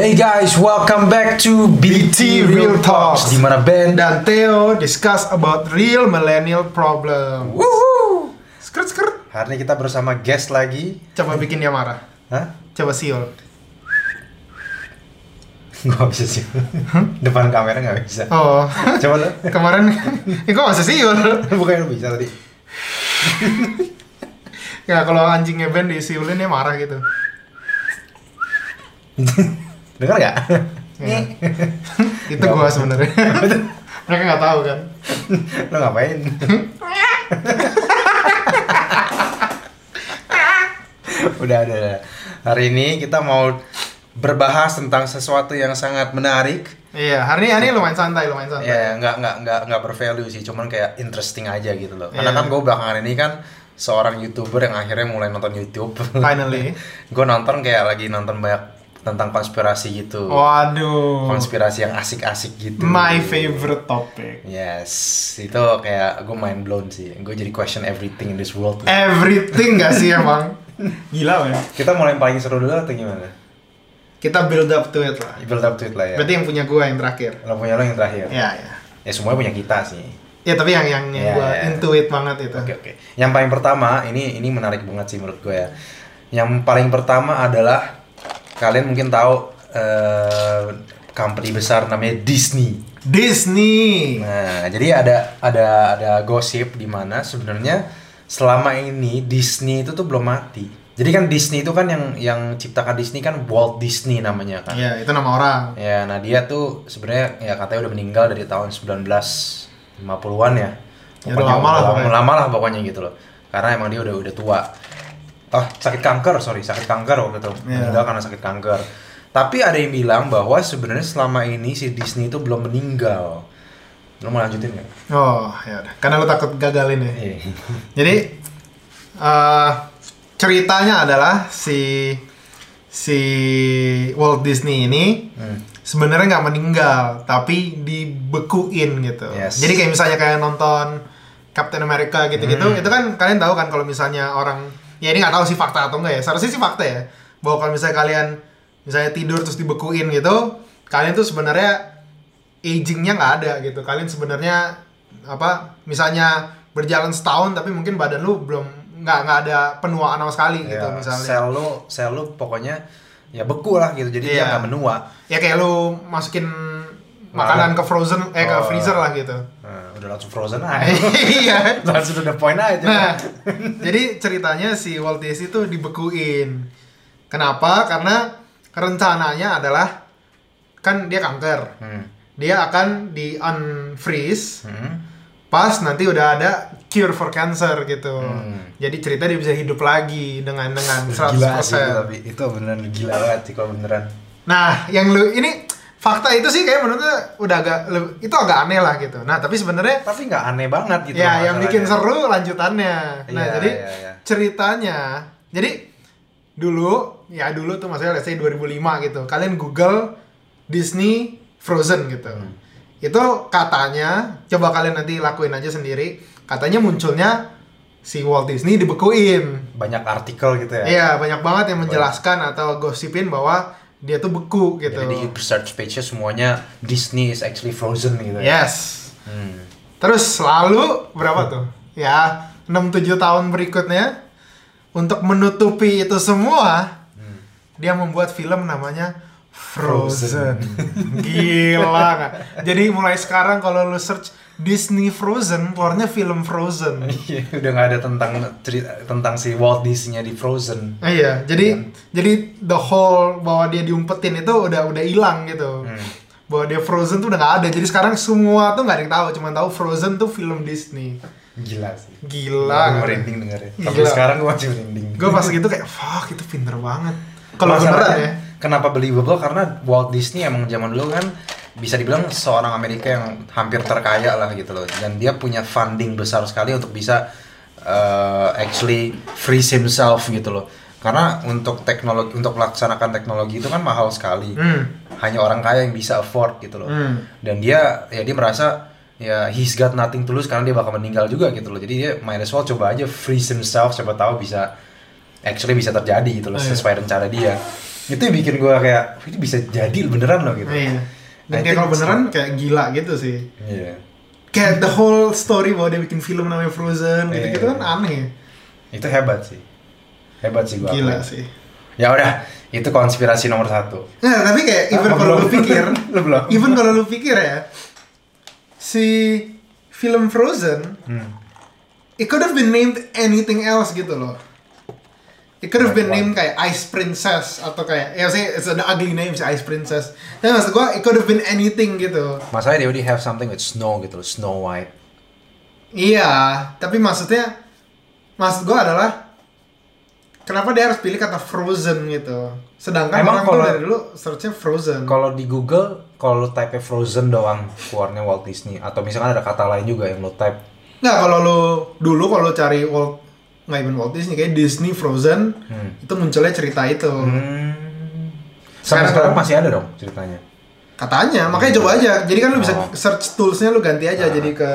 Hey guys, welcome back to BT Real Talks di mana Ben dan Theo discuss about real millennial problem. Woohoo! Skrt skrt. Hari ini kita bersama guest lagi. Coba bikin dia marah. Hah? Coba siul. Gak bisa sih. Depan kamera gak bisa. Oh, Coba lo. kemarin ya kok masih siul? Bukannya lo bisa tadi. Ya kalau anjingnya Ben disiulin dia marah gitu. Dengar gak? Ya. Itu gua sebenarnya. Mereka nggak tahu kan. lo ngapain? udah, udah, udah. Hari ini kita mau berbahas tentang sesuatu yang sangat menarik. Iya, hari ini hari ini lumayan santai, lumayan santai. Ya, nggak nggak nggak nggak bervalue sih, cuman kayak interesting aja gitu loh. Karena Iya. kan gue belakangan ini kan seorang youtuber yang akhirnya mulai nonton YouTube. Finally. gue nonton kayak lagi nonton banyak tentang konspirasi gitu. Waduh. Konspirasi yang asik-asik gitu. My favorite topic. Yes, itu kayak gue mind blown sih. Gue jadi question everything in this world. Everything gak sih emang? Gila ya. Kita mulai yang paling seru dulu atau gimana? Kita build up to it lah. Build up to it lah ya. Berarti yang punya gua yang terakhir. Lo punya lo yang terakhir. Ya, ya. Ya semuanya punya kita sih. Ya tapi yang yang, yang Ya, gua ya. intuit banget itu. Oke oke. Yang paling pertama ini ini menarik banget sih menurut gue ya. Yang paling pertama adalah kalian mungkin tahu eh, company besar namanya Disney. Disney. Nah, jadi ada ada ada gosip di mana sebenarnya selama ini Disney itu tuh belum mati. Jadi kan Disney itu kan yang yang ciptakan Disney kan Walt Disney namanya kan. Ya, itu nama orang. Ya, nah dia tuh sebenarnya ya katanya udah meninggal dari tahun 1950-an ya. Ya, udah lama lah pokoknya. lama lah pokoknya gitu loh. Karena emang dia udah udah tua. Oh, sakit kanker, sorry, sakit kanker waktu itu. Ya. Meninggal karena sakit kanker. Tapi ada yang bilang bahwa sebenarnya selama ini si Disney itu belum meninggal. Lo mau lanjutin nggak? Oh, ya. Karena lu takut gagalin ya. Iya. Jadi eh ceritanya adalah si si Walt Disney ini Hmm. sebenarnya nggak meninggal, tapi dibekuin gitu. Yes. Jadi kayak misalnya kayak nonton Captain America gitu-gitu, Hmm. itu kan kalian tahu kan kalau misalnya orang ya ini nggak tahu sih fakta atau enggak ya. Seharusnya sih fakta ya. Bahwa kalau misalnya kalian misalnya tidur terus dibekuin gitu, kalian tuh sebenarnya agingnya nggak ada gitu. Kalian sebenarnya apa? Misalnya berjalan setahun tapi mungkin badan lu belum nggak nggak ada penuaan sama sekali gitu Ya, misalnya. sel lu sel lu pokoknya ya beku lah gitu. Jadi dia Iya. nggak menua. ya kayak lu masukin makanan ke frozen eh ke Oh. freezer lah gitu Nah, udah langsung frozen aja. iya langsung udah point aja. nah jadi ceritanya si Walt Disney itu dibekuin kenapa karena rencananya adalah kan dia kanker Hmm. dia akan di unfreeze Hmm. pas nanti udah ada cure for cancer gitu Hmm. jadi cerita dia bisa hidup lagi dengan dengan 100% Gila sih tapi itu beneran gila banget sih kalau beneran. Nah, yang lu ini fakta itu sih kayak menurut gue udah agak itu agak aneh lah gitu. Nah, tapi sebenarnya Tapi nggak aneh banget gitu. ya yang bikin seru lanjutannya. Nah, Iya, jadi iya, iya. ceritanya jadi dulu ya dulu tuh maksudnya let's say 2005 gitu. Kalian Google Disney Frozen gitu. Hmm. Itu katanya coba kalian nanti lakuin aja sendiri. Katanya munculnya si Walt Disney dibekuin. Banyak artikel gitu ya. Iya, banyak banget yang menjelaskan atau gosipin bahwa dia tuh beku gitu. Jadi di research page-nya semuanya Disney is actually frozen gitu ya. Yes. Hmm. Terus lalu berapa tuh? Ya, 6-7 tahun berikutnya untuk menutupi itu semua dia membuat film namanya Frozen. Gila nggak? Jadi mulai sekarang kalau lu search Disney Frozen, keluarnya film Frozen. Iya, udah nggak ada tentang cerita tentang si Walt Disney-nya di Frozen. Eh, Iya, jadi jadi the whole bahwa dia diumpetin itu udah udah hilang gitu. Hmm. Bahwa dia Frozen tuh udah nggak ada. Jadi sekarang semua tuh nggak ada yang tahu, cuma tahu Frozen tuh film Disney. Gila sih. Gila. Gue merinding dengarnya. Gila. Sampai sekarang gue masih merinding. Gue pas gitu kayak fuck itu pinter banget. Kalau beneran ya. Kenapa believable? Karena Walt Disney emang zaman dulu kan bisa dibilang seorang Amerika yang hampir terkaya lah gitu loh. Dan dia punya funding besar sekali untuk bisa uh, actually freeze himself gitu loh. Karena untuk teknologi untuk melaksanakan teknologi itu kan mahal sekali. Hmm. Hanya orang kaya yang bisa afford gitu loh. Hmm. Dan dia ya dia merasa ya he's got nothing to lose karena dia bakal meninggal juga gitu loh. Jadi dia might as well coba aja freeze himself siapa tahu bisa actually bisa terjadi gitu loh Oh, iya. sesuai rencana dia. itu yang bikin gue kayak ini bisa jadi beneran loh gitu Iya. Dan kayak kalau beneran kayak gila gitu sih. iya Kayak the whole story bahwa dia bikin film namanya Frozen gitu-gitu Iya. kan aneh. itu hebat sih hebat sih gue Gila sih. ya udah itu konspirasi nomor satu Nah, tapi kayak even Ah, kalau lu pikir, even kalau lu pikir ya, si film Frozen, hmm. it could have been named anything else gitu loh. It could have been named kayak Ice Princess atau kayak ya sih it's an ugly name sih Ice Princess. Tapi maksud gua it could have been anything gitu. masalahnya they already have something with snow gitu Snow White Iya, tapi maksudnya maksud gua adalah kenapa dia harus pilih kata Frozen gitu. Sedangkan Emang orang tuh kalau- dari dulu searchnya Frozen. kalau di Google kalau lu type Frozen doang keluarnya Walt Disney atau misalkan ada kata lain juga yang lu type Nggak, kalau lu dulu kalau lu cari Walt nggak even Walt Disney kayak Disney Frozen Hmm. itu munculnya cerita itu. Hmm. Sampai Sekarang- sekarang masih ada dong ceritanya. Katanya, makanya coba aja. Jadi kan lu bisa Oh. search toolsnya lu ganti aja Ah. jadi ke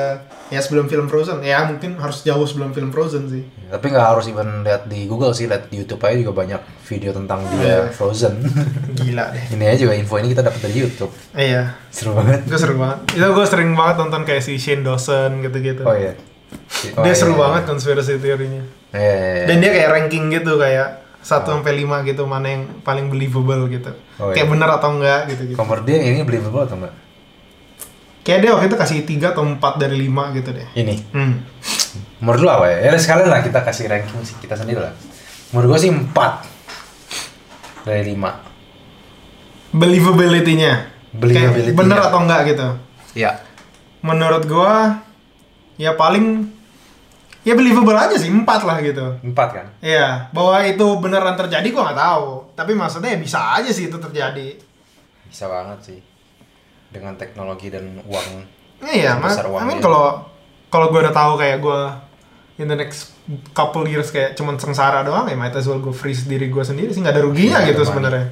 ya sebelum film Frozen. Ya mungkin harus jauh sebelum film Frozen sih. Tapi nggak harus even lihat di Google sih, lihat di YouTube aja juga banyak video tentang dia Iya. Frozen. Gila deh. ini aja juga info ini kita dapat dari YouTube. Iya, Seru banget. itu seru banget. Itu gue sering banget nonton kayak si Shane Dawson gitu-gitu. Oh iya. Oh, dia seru iya. banget konspirasi teorinya. Iya, iya, iya. Dan dia kayak ranking gitu kayak 1 sampai 5 gitu mana yang paling believable gitu. Oh, kayak iya. bener atau enggak gitu gitu. Nomor dia yang ini believable atau enggak? Kayak dia waktu itu kasih 3 atau 4 dari 5 gitu deh. Ini. Hmm. Menurut lu apa ya? Ya sekalian lah kita kasih ranking sih kita sendiri lah. Menurut gua sih 4 dari 5. Believability-nya. Believability-nya. Kayak bener atau enggak gitu. Iya. Menurut gua ya paling ya believable aja sih 4 lah gitu. 4 kan? Iya, bahwa itu beneran terjadi gua nggak tahu. Tapi maksudnya ya bisa aja sih itu terjadi. Bisa banget sih. Dengan teknologi dan uang. Iya, mas. I mean kalau kalau gue udah tahu kayak gue in the next couple years kayak cuman sengsara doang, ya might as well gue freeze diri gue sendiri sih nggak ada ruginya Iya, gitu sebenarnya.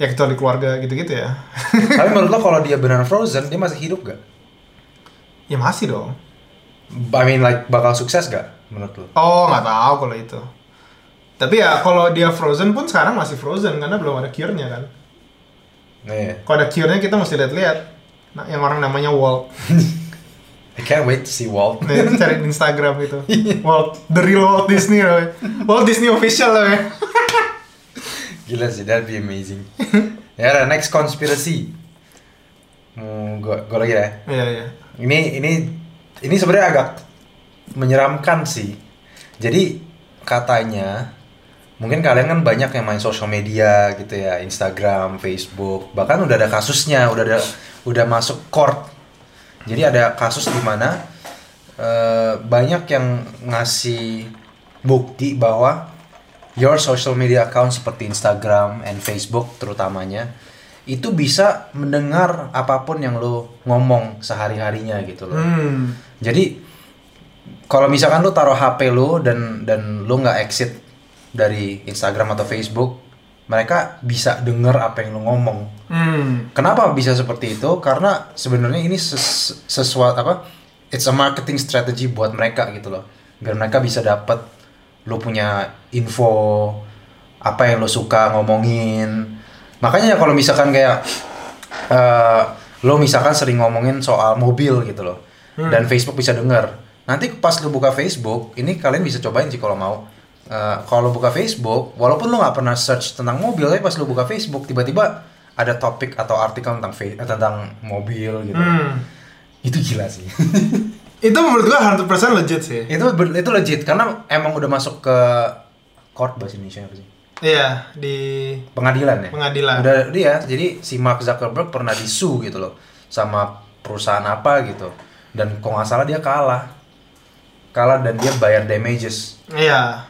Ya kecuali keluarga gitu-gitu ya. Tapi menurut lo kalau dia benar frozen, dia masih hidup gak? ya masih dong. I mean like bakal sukses gak menurut lo? Oh nggak tahu kalau itu. Tapi ya kalau dia frozen pun sekarang masih frozen karena belum ada cure-nya kan. Iya. Kalau ada cure-nya kita mesti lihat-lihat. Nah, yang orang namanya Walt. I can't wait to see Walt. Nih, cari di Instagram itu. Walt, the real Walt Disney loh. Walt Disney official loh. Gila sih, that'd be amazing. ya udah, next conspiracy. Hmm, gua, gua lagi ya. Iya, iya. Ini ini ini sebenarnya agak menyeramkan sih. Jadi katanya mungkin kalian kan banyak yang main sosial media gitu ya, Instagram, Facebook, bahkan udah ada kasusnya, udah ada udah masuk court. Jadi ada kasus di mana eh, banyak yang ngasih bukti bahwa your social media account seperti Instagram and Facebook terutamanya itu bisa mendengar apa pun yang lo ngomong sehari-harinya gitu loh. Hmm. Jadi kalau misalkan lu taruh HP lu dan dan lu nggak exit dari Instagram atau Facebook, mereka bisa denger apa yang lu ngomong. Hmm. Kenapa bisa seperti itu? Karena sebenarnya ini ses- sesuatu apa? It's a marketing strategy buat mereka gitu loh. Biar mereka bisa dapat lu punya info apa yang lu suka ngomongin. Makanya kalau misalkan kayak eh lo misalkan sering ngomongin soal mobil gitu loh. Dan Facebook bisa denger. Nanti pas lu buka Facebook, ini kalian bisa cobain sih kalau mau. Eh, kalau lu buka Facebook, walaupun lu nggak pernah search tentang mobil, tapi pas lu buka Facebook tiba-tiba ada topik atau artikel tentang eh, tentang mobil gitu. Hmm. Itu gila sih. Itu menurut gua 100% legit sih. itu itu legit karena emang udah masuk ke court bahasa Indonesia apa sih? Iya, di Pengadilan ya. Pengadilan. Udah dia, jadi si Mark Zuckerberg pernah disu gitu loh sama perusahaan apa gitu. Dan kok nggak salah dia kalah. Kalah dan dia bayar damages. Iya.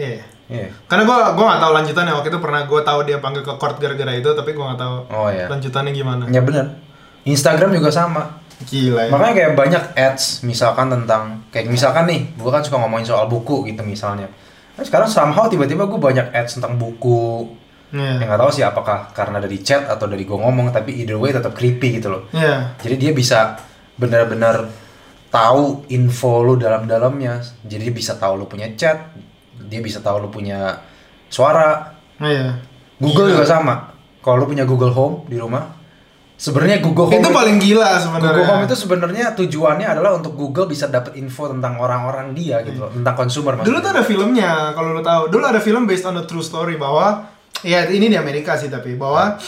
Iya. Iya. Karena gua gua nggak tahu lanjutannya waktu itu pernah gua tahu dia panggil ke court gara-gara itu tapi gua nggak tahu Oh ya. lanjutannya gimana. Ya bener. Instagram juga sama. Gila ya. Makanya kayak banyak ads misalkan tentang kayak misalkan nih, gua kan suka ngomongin soal buku gitu misalnya. Nah, sekarang somehow tiba-tiba gue banyak ads tentang buku. Iya. Yang nggak tahu sih apakah karena dari chat atau dari gue ngomong, tapi either way tetap creepy gitu loh. Iya. Jadi dia bisa benar-benar tahu info lu dalam-dalamnya. Jadi dia bisa tahu lu punya chat, dia bisa tahu lu punya suara. Iya. Google Gila. juga sama. Kalau lu punya Google Home di rumah, sebenarnya Google Home itu paling gila sebenarnya. Google Home itu sebenarnya tujuannya adalah untuk Google bisa dapat info tentang orang-orang dia gitu, loh, tentang konsumer Dulu tuh ada filmnya, kalau lu tahu. Dulu ada film based on a true story bahwa ya ini di Amerika sih tapi bahwa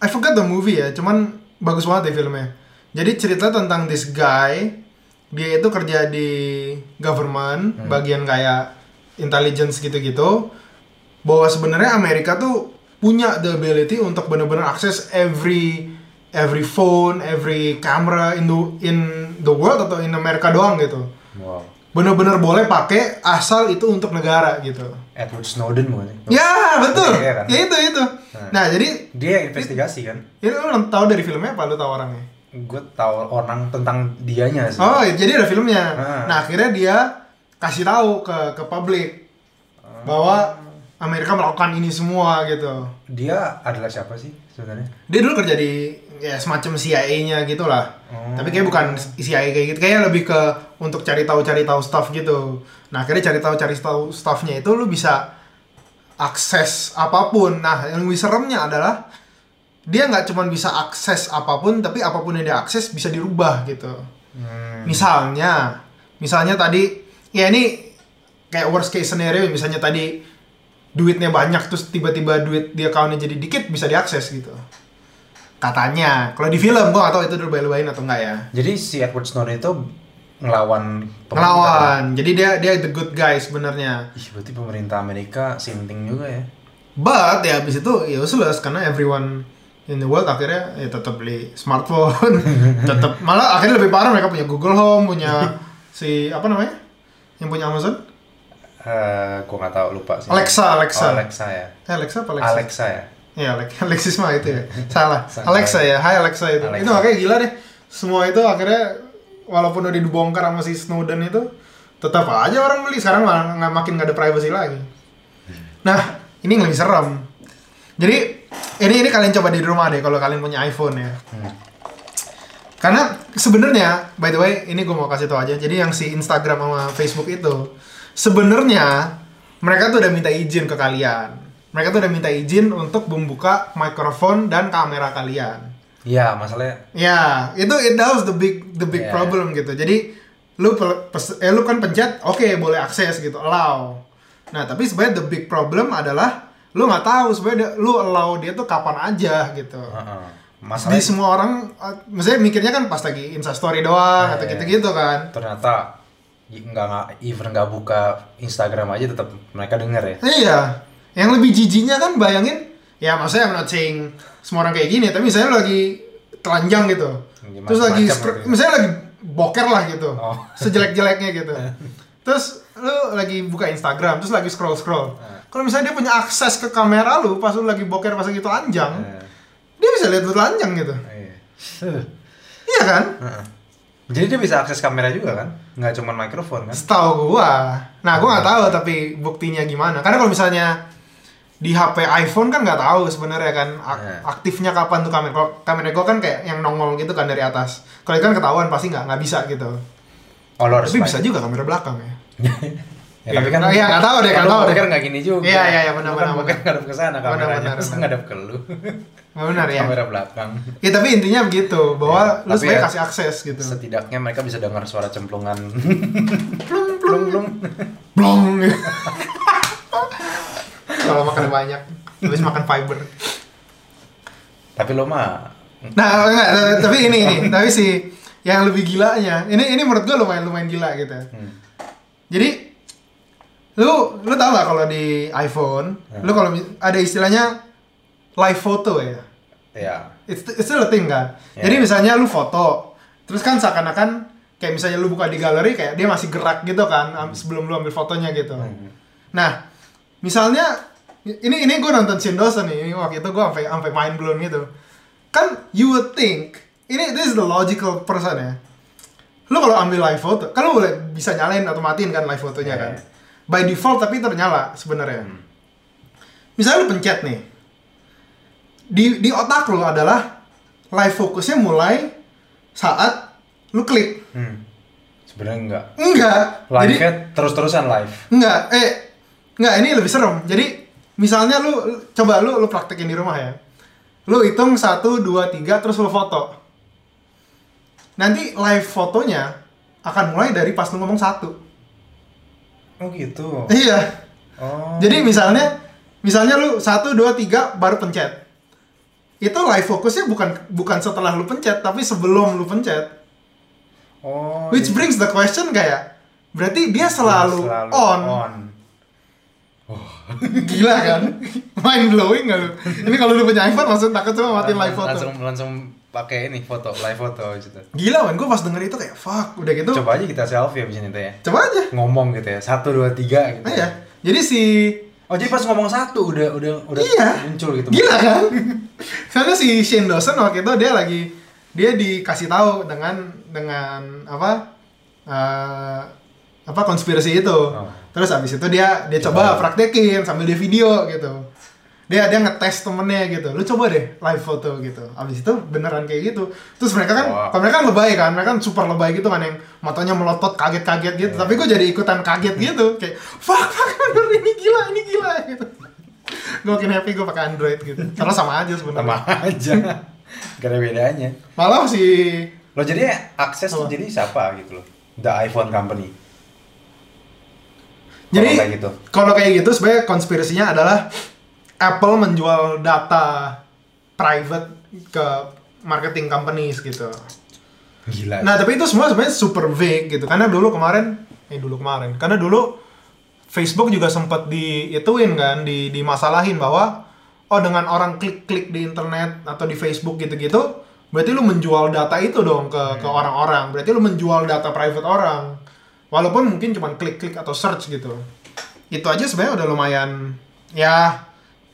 I forgot the movie ya, cuman bagus banget deh filmnya. Jadi cerita tentang this guy, dia itu kerja di government, bagian kayak intelligence gitu-gitu. Bahwa sebenarnya Amerika tuh punya the ability untuk benar-benar akses every every phone, every camera in the in the world atau in Amerika doang gitu Wow. bener-bener boleh pakai asal itu untuk negara gitu. Edward Snowden bukan sih? Ya betul, Iya kan? ya itu itu. Nah. Nah jadi Dia investigasi kan? ini lu tahu dari filmnya apa lu tahu orangnya? Gue tahu orang tentang dianya sih. Oh jadi ada filmnya. Ah. Nah akhirnya dia kasih tahu ke ke publik Ah. bahwa Amerika melakukan ini semua gitu. Dia adalah siapa sih sebenarnya? Dia dulu kerja di ya semacam CIA-nya gitu lah. Oh. Tapi kayak bukan CIA kayak gitu, kayak lebih ke untuk cari tahu cari tahu stuff gitu. Nah akhirnya cari tahu cari tahu stuffnya itu lu bisa akses apa pun. Nah yang lebih seremnya adalah dia nggak cuma bisa akses apa pun, tapi apa pun yang dia akses bisa dirubah gitu. Hmm. Misalnya, misalnya tadi ya ini kayak worst case scenario, misalnya tadi duitnya banyak terus tiba-tiba duit di accountnya jadi dikit bisa diakses gitu. Katanya, kalau di film gua nggak tahu itu dilebay-lebayin atau enggak ya. Jadi si Edward Snowden itu ngelawan pemerintah. Ngelawan. Jadi dia dia the good guy sebenarnya. Ih, berarti pemerintah Amerika sinting juga ya. But ya abis itu ya useless karena everyone in the world akhirnya ya tetap beli smartphone, tetap malah akhirnya lebih parah mereka punya Google Home, punya si apa namanya? Yang punya Amazon? Eh, gua nggak tahu lupa sih. Alexa, Alexa. Oh, Alexa ya. Eh, Alexa apa Alexa? Alexa ya. Ya, Alex Alexis mah itu ya. Salah. Alexa ya. Hai Alexa itu. Alexa. Itu makanya gila deh. Semua itu akhirnya walaupun udah dibongkar sama si Snowden itu, tetap aja orang beli. Sekarang malah makin nggak ada privacy lagi. Nah, ini yang lebih serem. Jadi ini ini kalian coba di rumah deh kalau kalian punya iPhone ya. Hmm. Karena sebenarnya, by the way, ini gue mau kasih tau aja. Jadi yang si Instagram sama Facebook itu, sebenarnya mereka tuh udah minta izin ke kalian. Mereka tuh udah minta izin untuk membuka mikrofon dan kamera kalian. Iya, masalahnya Ya, itu it was the big the big Yeah. problem gitu. Jadi lu pes- eh, lu kan pencet, oke boleh akses gitu, allow. Nah, tapi sebenarnya the big problem adalah lu nggak tahu sebenarnya lu allow dia tuh kapan aja gitu. Heeh. Di Masalahnya semua orang, uh, maksudnya mikirnya kan pas lagi instastory doang Iya, atau iya. gitu-gitu kan. ternyata nggak nggak even nggak buka Instagram aja tetap mereka denger ya. Iya. Yang lebih jijiknya kan bayangin, ya maksudnya I'm not saying semua orang kayak gini, tapi misalnya lu lagi telanjang gitu. Gimana Terus lagi scroll- gitu ya. misalnya lagi boker lah gitu. Oh. Sejelek-jeleknya gitu. Terus lu lagi buka Instagram, terus lagi scroll-scroll. Eh. Kalau misalnya dia punya akses ke kamera lu pas lu lagi boker pas lagi telanjang, Eh, dia bisa lihat lu telanjang gitu. iya. Iya kan? Heeh. Jadi dia bisa akses kamera juga kan? Nggak cuma mikrofon kan? Setahu gua. Nah, gua nggak tahu tapi buktinya gimana. Karena kalau misalnya di HP iPhone kan nggak tahu sebenarnya kan ak- Iya. aktifnya kapan tuh kamera. Kalau kamera gua kan kayak yang nongol gitu kan dari atas. Kalau itu kan ketahuan pasti nggak nggak bisa gitu. Oh, Tapi bisa juga kamera belakang ya. ya, tapi kan Iya, nggak tahu deh, nggak kalau tahu deh. poker nggak gini juga. Iya, iya, iya, benar, Lu kan benar, benar. ngadep ke sana kameranya, benar, terus ngadep ke lu. Benar ya. Kamera belakang. Ya tapi intinya begitu bahwa Iya, lu tapi sebenarnya ya, kasih akses gitu. Setidaknya mereka bisa dengar suara cemplungan. Plung Plung plung. blong. Kalau makan banyak, habis makan fiber. Tapi lo mah Nah, enggak, eh, tapi ini ini, tapi sih yang lebih gilanya, ini ini menurut gue lumayan lumayan gila gitu. hmm. Jadi lu lu tau gak kalau di iPhone, Ya. lu kalau ada istilahnya live photo ya. ya. It's, it's still a thing kan. Ya. Jadi misalnya lu foto, terus kan seakan-akan kayak misalnya lu buka di galeri kayak dia masih gerak gitu kan am- sebelum lu ambil fotonya gitu. Hmm. Nah, misalnya ini ini gue nonton Shin Dawson nih waktu itu gue sampai sampai mind blown gitu. Kan you would think ini this is the logical person ya. Lu kalau ambil live photo, kan lu boleh bisa nyalain atau matiin kan live fotonya Iya, kan. By default tapi ternyala sebenarnya. Hmm. Misalnya lu pencet nih. Di di otak lu adalah live fokusnya mulai saat lu klik. Hmm. Sebenarnya enggak. Enggak. Live Jadi terus-terusan live. Enggak, eh enggak ini lebih serem. Jadi misalnya lu coba lu lu praktekin di rumah ya. Lu hitung satu, dua, tiga, terus lu foto. Nanti live fotonya akan mulai dari pas lu ngomong satu. Oh gitu. Iya. Oh. Jadi misalnya, misalnya lu satu, dua, tiga baru pencet. Itu live fokusnya bukan bukan setelah lu pencet, tapi sebelum lu pencet. Oh. Which jadi- brings the question kayak, berarti dia selalu, on. on. Gila kan? Mind blowing gak lu? Ini kalau lu punya iPhone langsung takut cuma matiin live foto. Langsung langsung pakai ini foto, live foto gitu. Gila man, gue pas denger itu kayak fuck, udah gitu. Coba, Coba aja kita selfie abis ini tuh ya. aja. Ngomong gitu ya. Satu, dua, tiga gitu. Ya. Jadi si Oh jadi pas ngomong satu udah udah udah Iya. muncul gitu. Gila kan? Karena si Shane Dawson waktu itu dia lagi dia dikasih tahu dengan dengan apa eh, apa konspirasi itu. Oh. Terus abis itu dia dia coba praktekin sambil dia video gitu. Dia dia ngetes temennya gitu. Lu coba deh live foto gitu. Abis itu beneran kayak gitu. Terus mereka kan, kalau mereka kan lebay kan, mereka kan super lebay gitu kan yang matanya melotot kaget-kaget gitu. Tapi gue jadi ikutan kaget gitu. Kayak fuck fuck bener ini gila ini gila gitu. Gue makin happy gue pakai Android gitu. Karena sama aja Sama sebenarnya. aja. Gak ada bedanya. Malah si Lo jadi akses Apa? jadi siapa gitu loh? The iPhone Company. jadi Kalau kayak gitu. kalau kayak gitu sebenarnya konspirasinya adalah Apple menjual data private ke marketing companies gitu. Gila. Nah, tapi itu semua sebenarnya super vague gitu. Karena dulu kemarin, eh dulu kemarin, karena dulu Facebook juga sempat diituin kan, di dimasalahin bahwa oh dengan orang klik-klik di internet atau di Facebook gitu-gitu, berarti lu menjual data itu dong ke ke orang-orang. Berarti lu menjual data private orang. Walaupun mungkin cuma klik-klik atau search gitu. Itu aja sebenarnya udah lumayan ya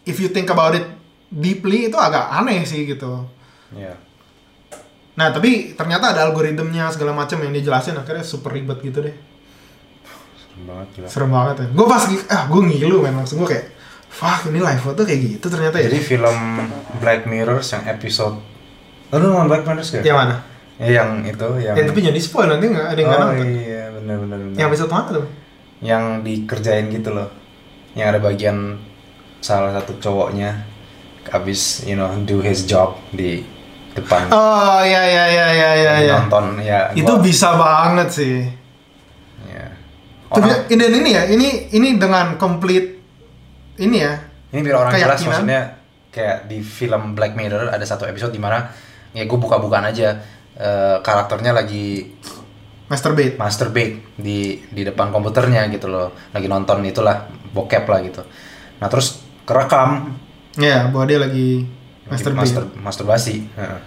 if you think about it deeply itu agak aneh sih gitu. Iya. Nah, tapi ternyata ada algoritmnya segala macam yang dijelasin akhirnya super ribet gitu deh. Serem banget gila. Serem banget ya. Gue pas ah gue ngilu men langsung gue kayak fuck ini live foto kayak gitu ternyata ya. Jadi film Black Mirror yang episode Lo nonton Black Mirror gak? yang mana? Ya, yang itu yang Ya tapi jadi spoil nanti nggak ada yang Oh nonton. iya benar benar. Yang episode mana tuh? yang dikerjain gitu loh. Yang ada bagian salah satu cowoknya habis you know do his job di depan Oh iya iya iya iya iya. iya. nonton ya Itu gua- bisa banget sih. ya. Tapi ini ini ya, ini ini dengan complete ini ya. Ini biar orang jelas maksudnya kayak di film Black Mirror ada satu episode di mana ya gue buka-bukaan aja eh, karakternya lagi Masturbate. masturbate di di depan komputernya gitu loh lagi nonton itulah bokep lah gitu nah terus kerekam Ya, bahwa dia lagi lagi masturbate. master, masturbasi Heeh.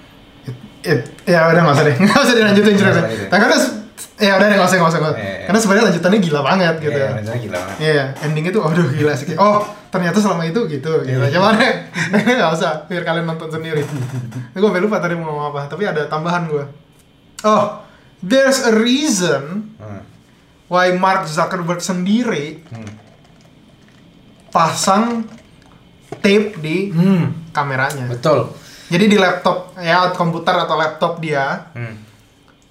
Ya udah nggak usah deh, nggak usah dilanjutin gitu. Nah, karena ya udah deh nggak usah nggak usah. Iya, iya. Karena sebenarnya lanjutannya gila banget gitu. Iya, rencananya gila banget Iya, endingnya tuh, aduh gila sih. Oh, ternyata selama itu gitu. gitu. Iya. Coba deh, nggak usah, biar kalian nonton sendiri. Gue lupa tadi mau ngomong apa, tapi ada tambahan gue. Oh, there's a reason Hmm. why Mark Zuckerberg sendiri Hmm. pasang tape di Hmm, kameranya. betul Jadi di laptop, ya komputer atau laptop dia, hmm.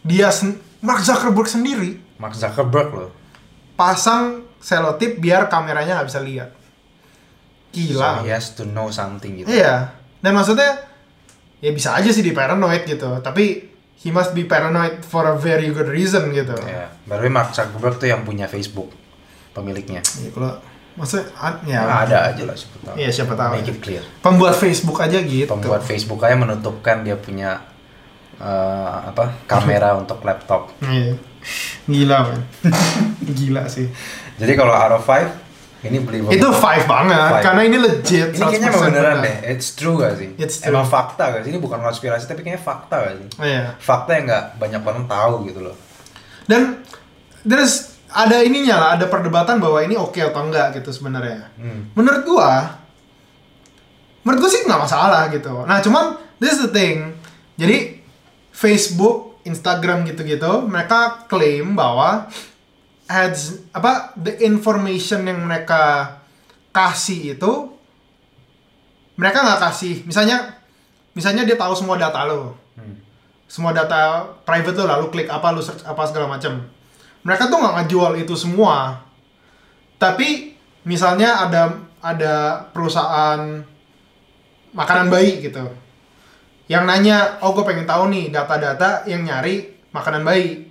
dia sen- Mark Zuckerberg sendiri Mark Zuckerberg loh pasang selotip biar kameranya nggak bisa lihat. Gila. so he has to know something gitu Iya. Dan maksudnya ya bisa aja sih di paranoid gitu, tapi he must be paranoid for a very good reason gitu. ya baru Mark Zuckerberg tuh yang punya Facebook pemiliknya Iya, kalau maksudnya ya ya ada aja lah siapa tahu Iya, siapa tahu make it clear pembuat Facebook aja gitu. pembuat Facebook aja menutupkan dia punya eh, apa kamera untuk laptop. Iya. Gila, man. Gila sih. Jadi kalau of five ini believable. Itu five banget Five. karena ini legit. ini kayaknya 100% emang beneran benar. deh. It's true gak sih? It's true. Emang fakta gak sih? Ini bukan konspirasi tapi kayaknya fakta gak sih? Iya. Fakta yang nggak banyak orang tahu gitu loh. Dan terus ada ininya lah, ada perdebatan bahwa ini oke atau enggak gitu sebenarnya. Hmm. Menurut gua, menurut gua sih nggak masalah gitu. Nah cuman this is the thing. Jadi Facebook, Instagram gitu-gitu, mereka klaim bahwa ads apa the information yang mereka kasih itu mereka nggak kasih. Misalnya, misalnya dia tahu semua data lo Hmm. semua data private lo lalu klik apa lu search apa segala macam mereka tuh nggak ngejual itu semua. Tapi misalnya ada ada perusahaan makanan bayi gitu. Yang nanya oh gue pengen tahu nih data-data yang nyari makanan bayi.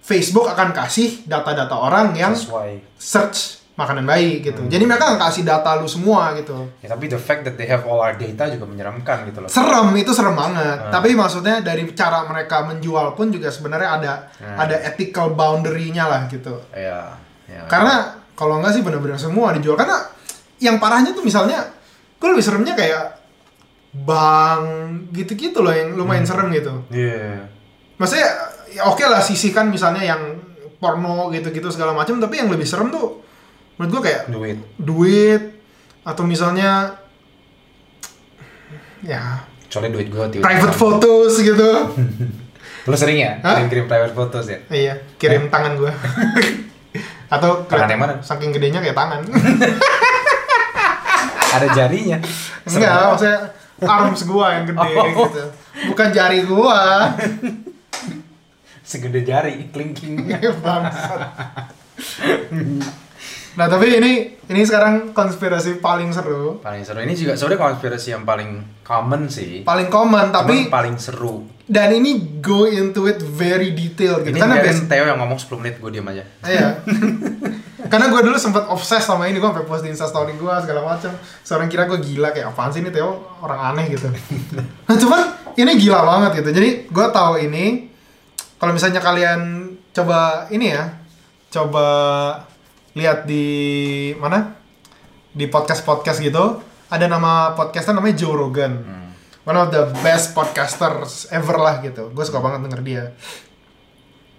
Facebook akan kasih data-data orang yang Sesuai. search makanan bayi gitu jadi mereka akan kasih data lu semua gitu Ya, tapi the fact that they have all our data juga menyeramkan gitu loh. serem itu serem banget Hmm. tapi maksudnya dari cara mereka menjual pun juga sebenarnya ada Hmm. ada ethical boundary-nya lah gitu Iya. ya. karena kalau enggak sih benar-benar semua dijual karena yang parahnya tuh misalnya gue lebih seremnya kayak bank gitu-gitu loh yang lumayan serem gitu Iya. maksudnya ya oke lah sisihkan misalnya yang porno gitu-gitu segala macam tapi yang lebih serem tuh menurut gue kayak Duit. duit atau misalnya ya Kecuali duit gue tiba private photos gitu Lu sering ya? Hah? Kirim-kirim private photos ya? iya kirim tangan gue atau Tangan yang mana? saking gedenya kayak tangan Ada jarinya. enggak maksudnya arms gua yang gede Oh. gitu bukan jari gua Segede jari, kelingking. Bangsat. Nah tapi ini ini sekarang konspirasi paling seru paling seru. Ini juga sebenarnya konspirasi yang paling common sih. paling common tapi Cuman paling seru. dan ini go into it very detail gitu Ini karena biarin bias- Theo yang ngomong 10 menit, gue diam aja. iya karena gue dulu sempat obses sama ini gue sampai post di instastory gue segala macam seorang kira gue gila kayak apaan sih ini Theo orang aneh gitu nah cuman ini gila banget gitu jadi gue tahu ini kalau misalnya kalian coba ini ya coba lihat di mana di podcast podcast gitu ada nama podcaster namanya Joe Rogan one of the best podcasters ever lah gitu gue suka banget denger dia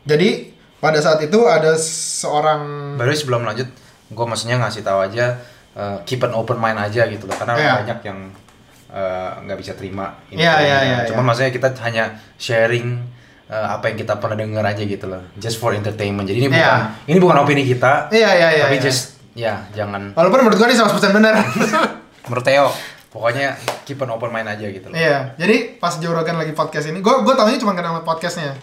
jadi pada saat itu ada seorang Baru sebelum lanjut, gue maksudnya ngasih tahu aja, uh, keep an open mind aja gitu loh. Karena Iya. banyak yang uh, nggak bisa terima. Iya, iya, iya, Cuman iya. maksudnya kita hanya sharing uh, apa yang kita pernah dengar aja gitu loh. Just for entertainment. Jadi ini bukan Iya. ini bukan opini kita, iya iya iya tapi iya. just ya jangan walaupun menurut gue ini 100% benar menurut Theo pokoknya keep an open mind aja gitu loh. Iya, jadi pas Joe Rogan lagi podcast ini, gue gue tahunya cuma karena podcastnya.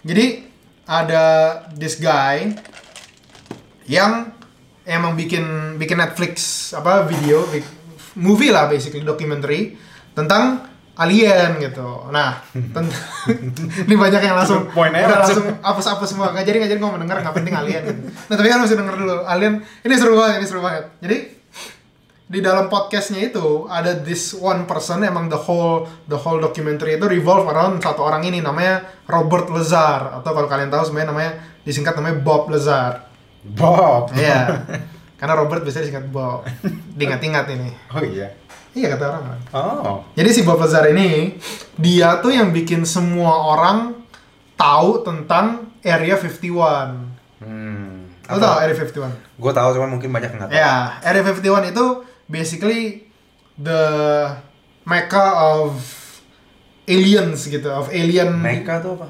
Jadi ada this guy yang emang bikin bikin Netflix apa video, movie lah basically documentary tentang alien gitu. Nah, ini banyak yang langsung Point udah langsung apa-apa semua. Nggak jadi nggak jadi gue mau denger nggak penting alien gitu. Nah tapi kan mesti denger dulu alien. Ini seru banget, ini seru banget. Jadi di dalam podcastnya itu ada this one person emang the whole the whole documentary itu revolve around satu orang ini namanya Robert Lazar atau kalau kalian tahu sebenarnya namanya disingkat namanya Bob Lazar. Bob. Iya. Karena Robert biasanya disingkat Bob. Diingat-ingat ini. Oh iya. Iya kata orang kan. Oh. Jadi si Bob Lazar ini dia tuh yang bikin semua orang tahu tentang Area 51. Hmm. Lo tau Area 51? Gue tahu cuman mungkin banyak nggak tahu. Ya, Area 51 itu basically the mecca of aliens gitu, of alien Mecca tuh apa?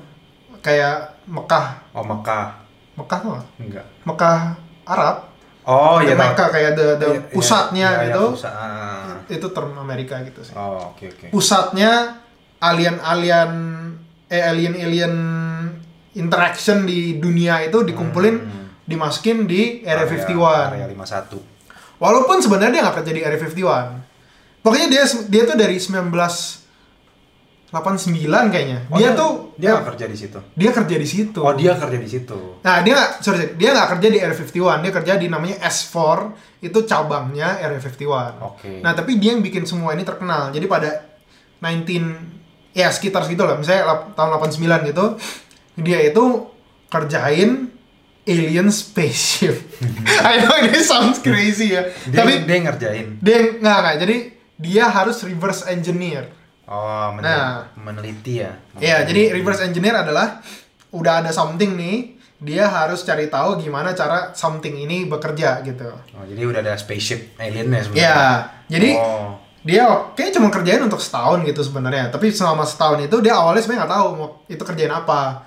kayak Mekah. Oh Mekah. Mekah tuh apa? Enggak. Mekah Arab. Oh iya. Mecca kayak the, the Iya, iya, pusatnya iya, iya, gitu. pusat. Ah. Itu term Amerika gitu sih. Oh oke oke. Pusatnya alien-alien eh alien-alien interaction di dunia itu dikumpulin Hmm. dimasukin di Area 51. Area 51. Walaupun sebenarnya dia nggak kerja di Area 51. Pokoknya dia dia tuh dari 1989 kayaknya. Oh, dia tuh dia nggak kerja di situ. dia kerja di situ. Oh dia kerja di situ. Nah, dia nggak sorry, sorry, dia nggak kerja di Area 51, dia kerja di namanya S4, itu cabangnya Area 51. Oke. Nah, tapi dia yang bikin semua ini terkenal. Jadi pada 19 ya sekitar segitu lah, misalnya tahun 89 gitu, dia itu kerjain alien spaceship. I know ini sounds crazy ya. Dia, tapi dia ngerjain. dia nggak nggak jadi dia harus reverse engineer Oh men- Nah. meneliti ya. Iya, jadi reverse engineer adalah udah ada something nih, dia harus cari tahu gimana cara something ini bekerja gitu. Oh, jadi udah ada spaceship aliennya sebenarnya. Iya, jadi Oh. dia kayak cuma kerjain untuk setahun gitu sebenarnya. Tapi selama setahun itu dia awalnya sebenarnya nggak tahu mau itu kerjain apa.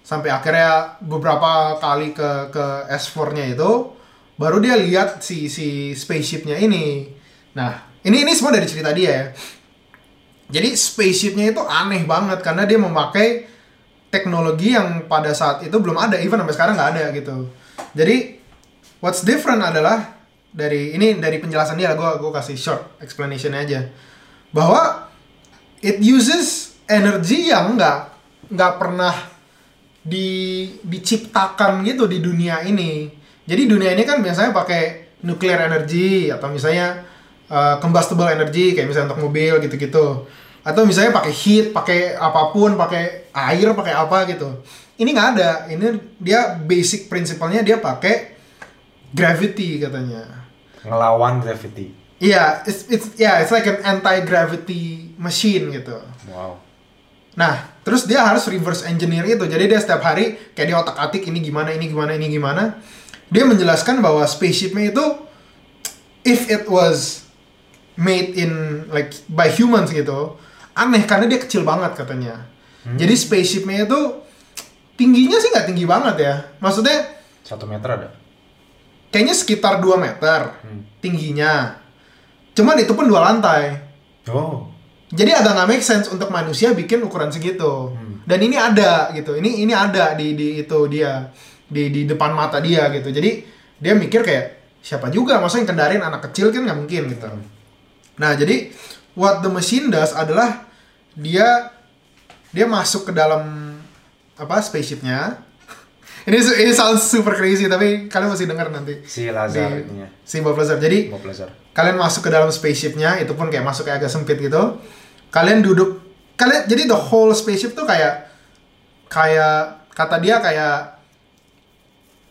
Sampai akhirnya beberapa kali ke ke S4-nya itu baru dia lihat si si spaceship-nya ini. Nah, ini ini semua dari cerita dia ya. Jadi spaceship-nya itu aneh banget karena dia memakai teknologi yang pada saat itu belum ada, even sampai sekarang nggak ada gitu. Jadi what's different adalah dari ini dari penjelasan dia gue gue kasih short explanation aja bahwa it uses energy yang nggak nggak pernah di diciptakan gitu di dunia ini jadi dunia ini kan biasanya pakai nuclear energy atau misalnya uh, combustible energy kayak misalnya untuk mobil gitu-gitu. Atau misalnya pakai heat pakai apa pun pakai air pakai apa gitu. Ini nggak ada. Ini dia basic prinsipalnya dia pakai gravity katanya. Ngelawan gravity. Iya it's it's yeah it's like an anti gravity machine gitu. Wow. Nah terus dia harus reverse engineer itu. Jadi dia setiap hari kayak dia otak atik ini gimana ini gimana ini gimana. Dia menjelaskan bahwa spaceshipnya itu if it was made in like by humans gitu aneh karena dia kecil banget katanya. Jadi spaceshipnya itu tingginya sih nggak tinggi banget ya. Maksudnya satu meter ada? kayaknya sekitar 2 meter Hmm. tingginya. Cuman itu pun dua lantai. Oh. Jadi agak nggak make sense untuk manusia bikin ukuran segitu. Hmm. dan ini ada gitu. Ini ini ada di di itu dia. Di di depan mata dia gitu. Jadi dia mikir kayak siapa juga? Maksudnya yang kendarin anak kecil kan nggak mungkin gitu nah jadi what the machine does adalah dia dia masuk ke dalam apa spaceshipnya. Ini ini sounds super crazy tapi kalian masih dengar nanti. Si Lazar Di- si Bob Lazar. Jadi Bob Lazar. kalian masuk ke dalam spaceshipnya itu pun kayak masuk kayak agak sempit gitu. Kalian duduk kalian jadi the whole spaceship tuh kayak kayak kata dia kayak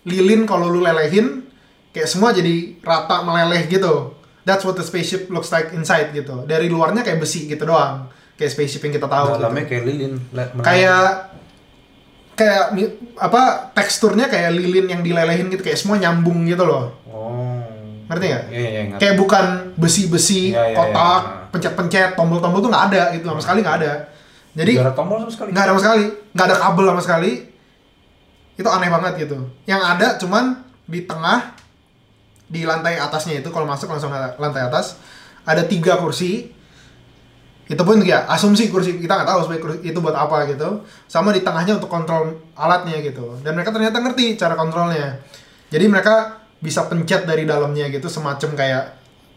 lilin kalau lu lelehin kayak semua jadi rata meleleh gitu that's what the spaceship looks like inside gitu dari luarnya kayak besi gitu doang kayak spaceship yang kita tahu gitu. dalamnya kayak lilin kayak kayak apa teksturnya kayak lilin yang dilelehin gitu kayak semua nyambung gitu loh oh Ngerti nggak? iya iya ngerti. kayak bukan besi-besi, Iya, iya, kotak, iya. pencet-pencet, tombol-tombol tuh nggak ada gitu sama sekali nggak ada. Jadi Nggak ada tombol sama sekali nggak ada sama sekali, nggak ada kabel sama sekali. Itu aneh banget gitu. Yang ada cuman di tengah di lantai atasnya itu kalau masuk langsung lantai atas ada tiga kursi. Itu pun ya asumsi kursi kita nggak tahu sebenarnya kursi itu buat apa gitu. Sama di tengahnya untuk kontrol alatnya gitu. Dan mereka ternyata ngerti cara kontrolnya. Jadi mereka bisa pencet dari dalamnya gitu semacam kayak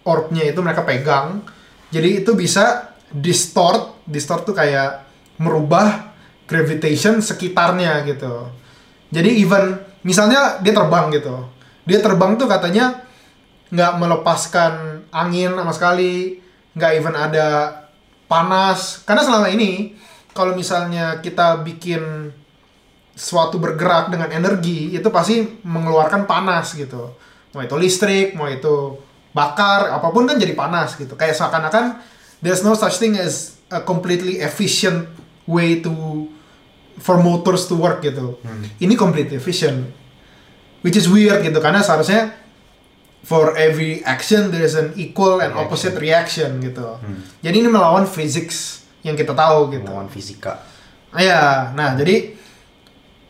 orbnya itu mereka pegang. Jadi itu bisa distort, distort tuh kayak merubah gravitation sekitarnya gitu. Jadi even misalnya dia terbang gitu, dia terbang tuh katanya nggak melepaskan angin sama sekali, nggak even ada panas. Karena selama ini kalau misalnya kita bikin suatu bergerak dengan energi itu pasti mengeluarkan panas gitu. Mau itu listrik, mau itu bakar, apa pun kan jadi panas gitu. Kayak seakan-akan there's no such thing as a completely efficient way to for motors to work gitu. Ini completely efficient. Which is weird gitu karena seharusnya for every action there is an equal and opposite reaction gitu. Jadi ini melawan physics yang kita tahu gitu. Melawan fisika Iya, nah jadi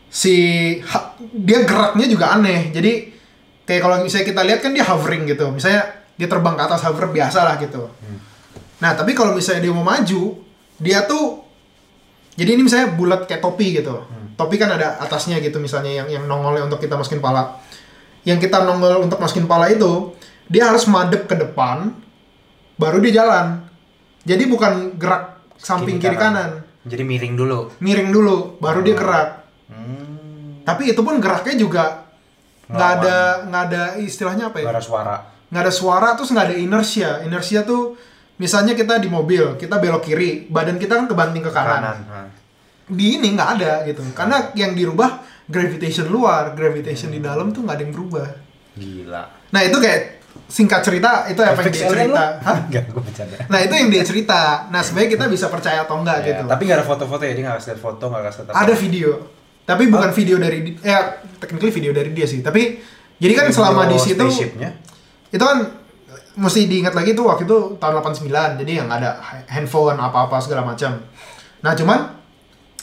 si ha- dia geraknya juga aneh. Jadi kayak kalau misalnya kita lihat kan dia hovering gitu. Misalnya dia terbang ke atas hover biasa lah gitu. Nah, tapi kalau misalnya dia mau maju, dia tuh jadi ini misalnya bulat kayak topi gitu. Topi kan ada atasnya gitu misalnya yang yang nongolnya untuk kita masukin pala. Yang kita nongol untuk masukin pala itu, dia harus madep ke depan baru dia jalan. Jadi bukan gerak samping kiri kanan. Jadi miring dulu. Miring dulu baru dia gerak. Hmm. tapi itu pun geraknya juga nggak ada nggak ada istilahnya apa ya? Gak ada suara. Nggak ada suara terus nggak ada inersia inersia tuh misalnya kita di mobil kita belok kiri badan kita kan kebanting ke kanan, kanan. Di ini nggak ada gitu. Karena yang dirubah gravitation luar gravitation di dalam tuh nggak ada yang berubah. Gila. Nah itu kayak singkat cerita itu apa yang dia cerita? Hah? Enggak, gue bercanda. Nah itu yang dia cerita. Nah sebenarnya kita bisa percaya atau enggak Ya, gitu. tapi nggak ada foto-foto ya dia nggak kasih foto nggak kasih apa. ada video. Tapi bukan video dari ya technically video dari dia sih. Tapi jadi kan selama di situ itu kan mesti diingat lagi tuh waktu itu tahun 89 jadi yang ada handphone apa-apa segala macam. Nah cuman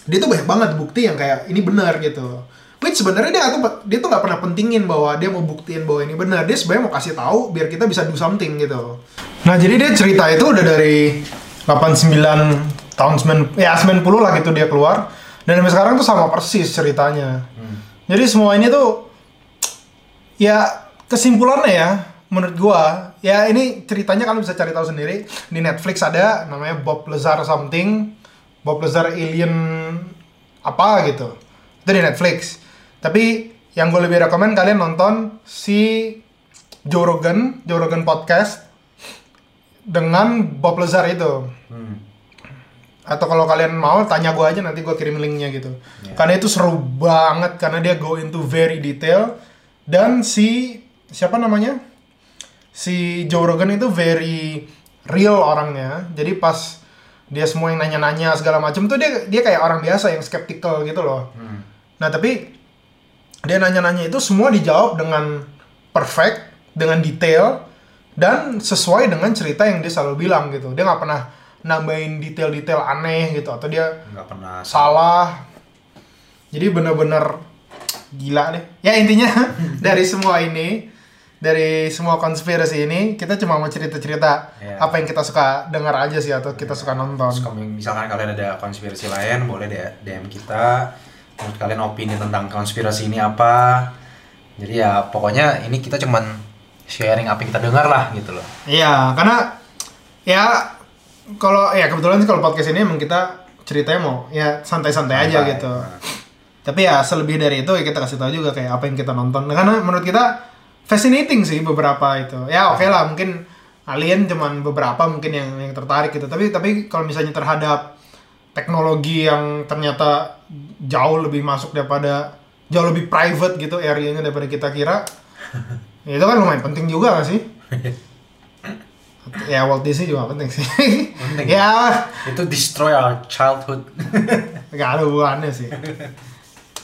dia tuh banyak banget bukti yang kayak ini benar gitu. Which sebenarnya dia tuh dia tuh nggak pernah pentingin bahwa dia mau buktiin bahwa ini benar. Dia sebenarnya mau kasih tahu biar kita bisa do something gitu. Nah jadi dia cerita itu udah dari 89 tahun 9 ya 90 lah gitu dia keluar. Dan sampai sekarang tuh sama persis ceritanya. Jadi semua ini tuh ya kesimpulannya ya menurut gua ya ini ceritanya kalian bisa cari tahu sendiri. Di Netflix ada namanya Bob Lazar something Bob Lazar alien apa gitu. Itu di Netflix. Tapi yang gue lebih rekomend kalian nonton si Joe Rogan Joe Rogan podcast dengan Bob Lazar itu. Hmm. atau kalau kalian mau tanya gue aja nanti gue kirim linknya gitu. Ya. karena itu seru banget karena dia go into very detail. Dan si siapa namanya? Si Joe Rogan itu very real orangnya. Jadi pas dia semua yang nanya-nanya segala macam tuh dia dia kayak orang biasa yang skeptical gitu loh. Hmm. nah tapi dia nanya-nanya itu semua dijawab dengan perfect dengan detail dan sesuai dengan cerita yang dia selalu bilang gitu. Dia nggak pernah nambahin detail-detail aneh gitu atau dia nggak pernah. salah. Jadi bener-bener gila deh. Ya intinya dari semua ini dari semua konspirasi ini kita cuma mau cerita-cerita Iya. apa yang kita suka dengar aja sih atau kita suka nonton Terus misalkan kalian ada konspirasi lain, boleh deh DM kita. Menurut kalian opini tentang konspirasi ini apa? Jadi ya pokoknya ini kita cuman sharing apa yang kita dengar lah gitu loh. Iya, karena ya kalau ya kebetulan sih kalau podcast ini emang kita ceritanya mau ya santai-santai aja gitu. Nah. Tapi ya selebih dari itu ya kita kasih tahu juga kayak apa yang kita nonton. Karena menurut kita fascinating sih beberapa itu. Ya oke lah mungkin alien cuman beberapa mungkin yang yang tertarik gitu. Tapi tapi kalau misalnya terhadap teknologi yang ternyata jauh lebih masuk daripada jauh lebih private gitu area-nya daripada kita kira. ya itu kan lumayan penting juga gak sih? ya Walt Disney juga penting sih. Penting. ya Itu destroy our childhood. Gak ada hubungannya sih.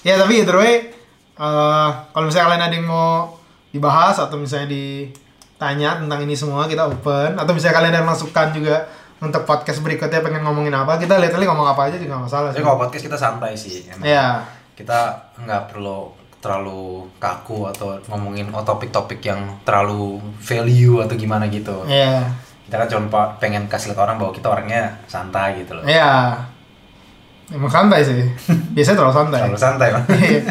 ya tapi either way, eh, kalau misalnya kalian ada yang mau dibahas atau misalnya ditanya tentang ini semua kita open atau misalnya kalian ada masukan juga untuk podcast berikutnya pengen ngomongin apa kita lihat ngomong apa aja juga masalah sih. kalau podcast kita santai sih. Emang. Ya, Kita nggak perlu terlalu kaku atau ngomongin oh, topik-topik yang terlalu value atau gimana gitu. ya, Kita kan cuma pengen kasih lihat orang bahwa kita orangnya santai gitu loh. ya. Emang santai sih. Biasanya terlalu santai. Terlalu santai. Iya.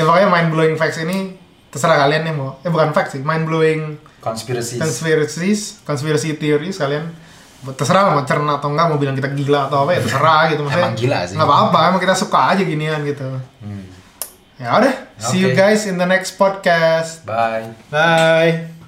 ya pokoknya mind blowing facts ini terserah kalian nih mau. Eh bukan facts sih, mind blowing Konspirasi. conspiracies, conspiracy theories kalian terserah mau cerna atau enggak mau bilang kita gila atau apa ya terserah gitu maksudnya Emang gila sih. nggak apa-apa emang kita suka aja ginian gitu Hmm. ya udah see you guys in the next podcast Bye. bye